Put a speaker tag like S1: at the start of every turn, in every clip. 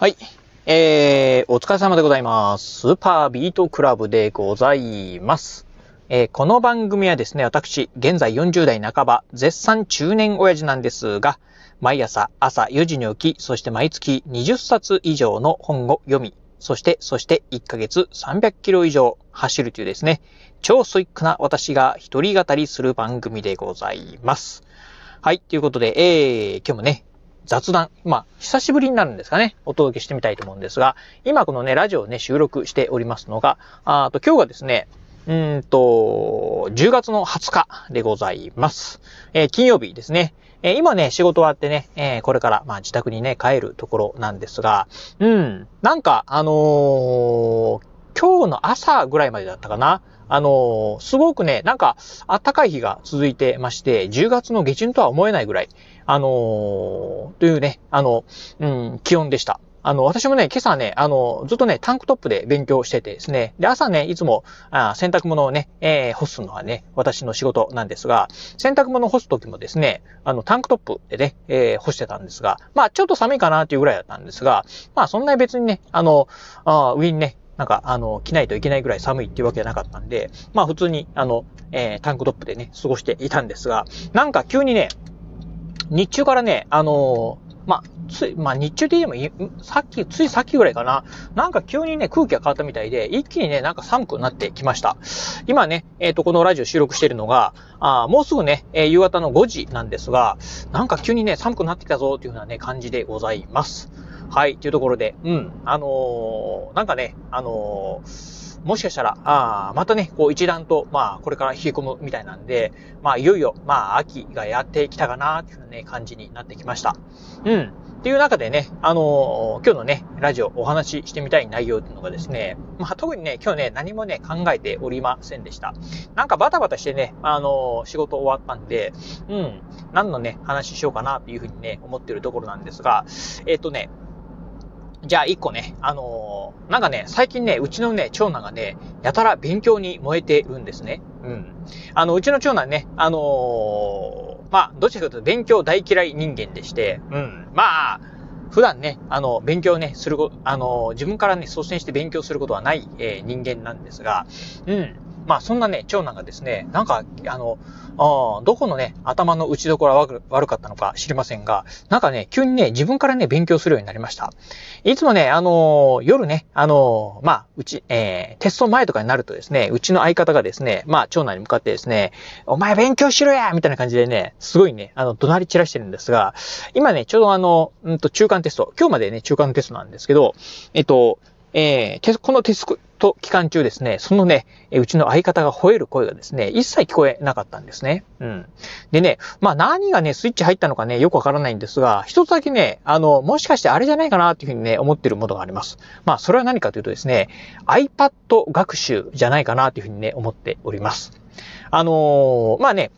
S1: はい。えー、お疲れ様でございます。スーパービートクラブでございます。えーこの番組はですね、私、現在40代半ば、絶賛中年親父なんですが、毎朝朝4時に起き、そして毎月20冊以上の本を読み、そして、そして1ヶ月300キロ以上走るというですね、超ストイックな私が一人語りする番組でございます。はい、ということで、えー、今日もね、雑談、まあ、久しぶりになるんですかね、お届けしてみたいと思うんですが、今このね、ラジオをね、収録しておりますのが、あと、今日がですね、うーんと、10月の20日でございます。えー金曜日ですね。えー今ね、仕事終わってね、えーこれから、まあ、自宅にね、帰るところなんですが、うん、なんか、あの今日の朝ぐらいまでだったかな。あのすごくね、なんか、暖かい日が続いてまして、10月の下旬とは思えないぐらい、あのーというね、あの、うん、気温でした。あの、私もね、今朝ね、あの、ずっとね、タンクトップで勉強しててですね、で、朝ね、いつも、あ洗濯物をね、えー干すのはね、私の仕事なんですが、洗濯物干すときもですね、あの、タンクトップでね、えー干してたんですが、まあ、ちょっと寒いかなっていうぐらいだったんですが、まあ、そんなに別にね、あの、あー上にね、なんか、あの、着ないといけないぐらい寒いっていうわけじゃなかったんで、まあ普通に、あの、えータンクトップでね、過ごしていたんですが、なんか急にね、日中からね、あのーま、つい、まあ日中で言えば、さっき、ついさっきぐらいかな。なんか急にね、空気が変わったみたいで、一気にね、なんか寒くなってきました。今ね、えっ、と、このラジオ収録しているのが、あもうすぐね、えー夕方の5時なんですが、なんか急にね、寒くなってきたぞっていうようなね、感じでございます。はい、というところで、うん、あのーなんかね、あのーもしかしたら、あーまたね、こう一段と、まあ、これから冷え込むみたいなんで、まあ、いよいよ、まあ、秋がやってきたかな、っていうね、感じになってきました。うん。っていう中でね、あのー今日のね、ラジオお話ししてみたい内容っていうのがですね、まあ、特にね、今日ね、何もね、考えておりませんでした。なんかバタバタしてね、あのー仕事終わったんで、うん、何のね、話しようかなっていうふうにね、思ってるところなんですが、えっ、とね、じゃあ一個ね、あのーなんかね、最近ね、うちのね、長男がね、やたら勉強に燃えてるんですね。うん。あの、うちの長男ね、あのーまあ、どちらかというと勉強大嫌い人間でして、うん。まあ、普段ね、あの、勉強ね、するこあの、自分からね、率先して勉強することはない、えー人間なんですが、うん。まあ、そんなね、長男がですね、なんか、あの、あどこのね、頭の打ちどころが悪かったのか知りませんが、なんかね、急にね、自分からね、勉強するようになりました。いつもね、あのー夜ね、あのーまあ、うち、えー、テスト前とかになるとですね、うちの相方がですね、まあ、長男に向かってですね、お前勉強しろやみたいな感じでね、すごいね、あの、怒鳴り散らしてるんですが、今ね、ちょうどあの、うんと、中間テスト、今日までね、中間テストなんですけど、えっと、えーこのテスト期間中ですね、そのね、うちの相方が吠える声がですね、一切聞こえなかったんですね。うん。でね、まあ何がね、スイッチ入ったのかね、よくわからないんですが、一つだけね、あの、もしかしてあれじゃないかなっていうふうにね、思ってるものがあります。まあそれは何かというとですね、iPad 学習じゃないかなというふうにね、思っております。あのーまあね、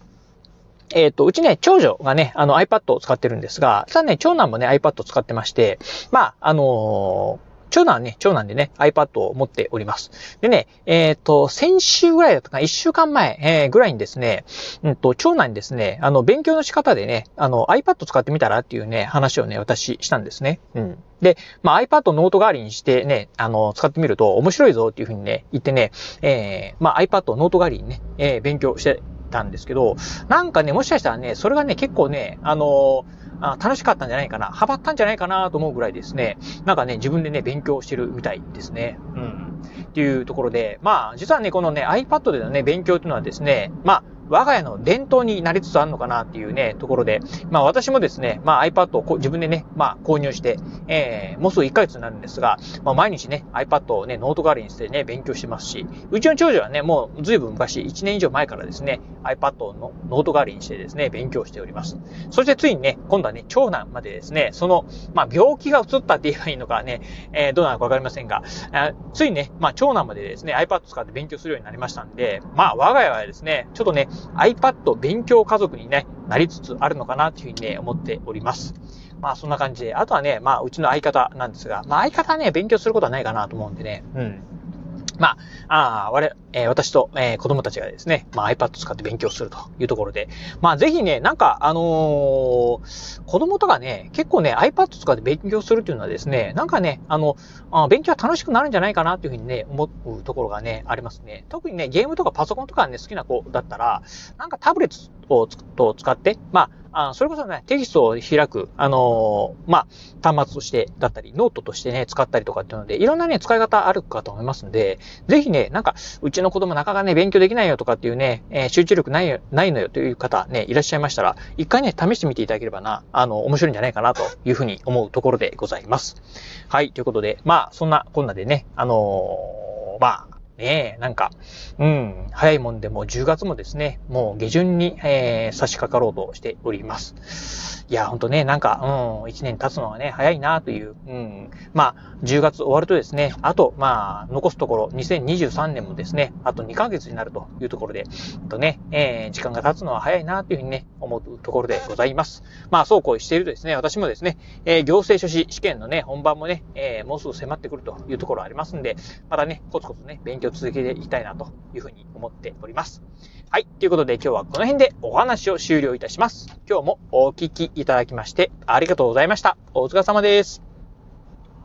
S1: えっ、と、うちね、長女がね、あの iPad を使ってるんですが、実はね、長男もね、iPad を使ってまして、まあ、あのー長男はね、長男でね、iPad を持っております。でね、えっ、と、先週ぐらいだったかな、一週間前、えーぐらいにですね、うんと、長男にですね、あの、勉強の仕方でね、あの、iPad 使ってみたらっていうね、話をね、私したんですね。うん。で、まあ、iPad ノート代わりにしてね、あの、使ってみると面白いぞっていうふうにね、言ってね、えーまあ、iPad ノート代わりにね、えー勉強してたんですけど、なんかね、もしかしたらね、それがね、結構ね、あのあ楽しかったんじゃないかな、ハマったんじゃないかなと思うぐらいですね、なんかね、自分でね、勉強してるみたいですね。うん。っていうところで、まあ、実はね、このね、iPad でのね、勉強っていうのはですね、まあ、我が家の伝統になりつつあるのかなっていうね、ところで、まあ私もですね、まあ iPad を自分でね、まあ購入して、えー、もうすぐ1ヶ月になるんですが、まあ毎日ね、iPad をね、ノート代わりにしてね、勉強してますし、うちの長女はね、もうずいぶん昔、1年以上前からですね、iPad をのノート代わりにしてですね、勉強しております。そしてついにね、今度はね、長男までですね、その、まあ病気が移ったって言えばいいのかね、えーどうなのかわかりませんが、ついにね、まあ長男までですね、iPad 使って勉強するようになりましたんで、まあ我が家はですね、ちょっとね、iPad 勉強家族にね、なりつつあるのかなというふうにね、思っております。まあそんな感じで、あとはね、まあうちの相方なんですが、まあ相方はね、勉強することはないかなと思うんでね、うん。まあ、あ我、えー、私と、えー、子供たちがですね、まあ iPad 使って勉強するというところで、まあぜひね、なんか、あのー、子供とかね、結構ね、iPad 使って勉強するっていうのはですね、なんかね、あの、あ勉強は楽しくなるんじゃないかなというふうにね、思うところがね、ありますね。特にね、ゲームとかパソコンとかね、好きな子だったら、なんかタブレットを使って、まあ、あそれこそね、テキストを開く、あのー、まあ、端末としてだったり、ノートとしてね、使ったりとかっていうので、いろんなね、使い方あるかと思いますんで、ぜひね、なんか、うちの子供なかなかね、勉強できないよとかっていうね、えー、集中力ないよ、ないのよという方ね、いらっしゃいましたら、一回ね、試してみていただければな、あの、面白いんじゃないかなというふうに思うところでございます。はい、ということで、まあ、そんなこんなでね、あのー、まあ、ねえ、なんか、うん、早いもんでも10月もですね、もう下旬に、えー、差し掛かろうとしております。いや、ほんとね、なんか、うん、1年経つのはね、早いなという、うん、まあ、10月終わるとですね、あと、まあ、残すところ、2023年もですね、あと2ヶ月になるというところで、とね、えー、時間が経つのは早いなというふうにね、思うところでございます。まあ、そうこうしているとですね、私もですね、えー、行政書士試験のね、本番もね、えー、もうすぐ迫ってくるというところありますんで、またね、コツコツね、勉強続けていきたいなというふうに思っております。はい。ということで今日はこの辺でお話を終了いたします。今日もお聞きいただきましてありがとうございました。お疲れ様です。